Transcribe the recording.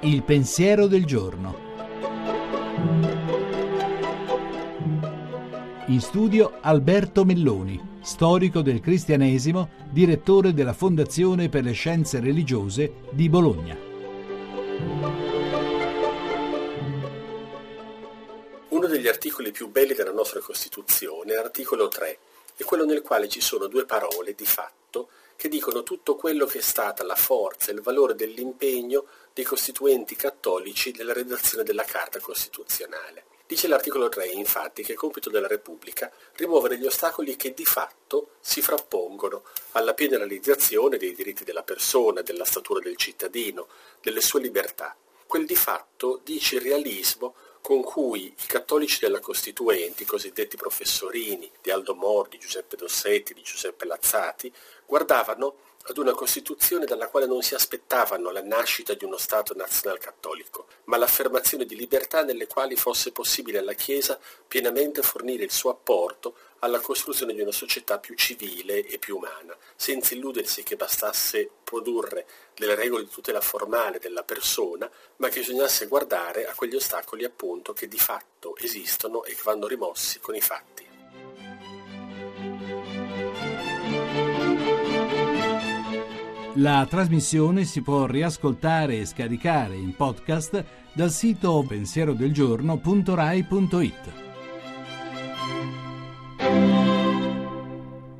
Il pensiero del giorno. In studio Alberto Melloni, storico del cristianesimo, direttore della Fondazione per le Scienze Religiose di Bologna. Uno degli articoli più belli della nostra Costituzione è l'articolo 3, è quello nel quale ci sono due parole di fatto che dicono tutto quello che è stata la forza e il valore dell'impegno dei costituenti cattolici nella redazione della Carta Costituzionale. Dice l'articolo 3, infatti, che è compito della Repubblica rimuovere gli ostacoli che di fatto si frappongono alla piena realizzazione dei diritti della persona, della statura del cittadino, delle sue libertà. Quel di fatto dice il realismo con cui i cattolici della Costituente, i cosiddetti professorini di Aldo Moro, di Giuseppe Dossetti, di Giuseppe Lazzati, guardavano ad una Costituzione dalla quale non si aspettavano la nascita di uno Stato nazional cattolico, ma l'affermazione di libertà nelle quali fosse possibile alla Chiesa pienamente fornire il suo apporto alla costruzione di una società più civile e più umana, senza illudersi che bastasse produrre delle regole di tutela formale della persona, ma che bisognasse guardare a quegli ostacoli appunto che di fatto esistono e che vanno rimossi con i fatti. La trasmissione si può riascoltare e scaricare in podcast dal sito pensierodelgiorno.rai.it.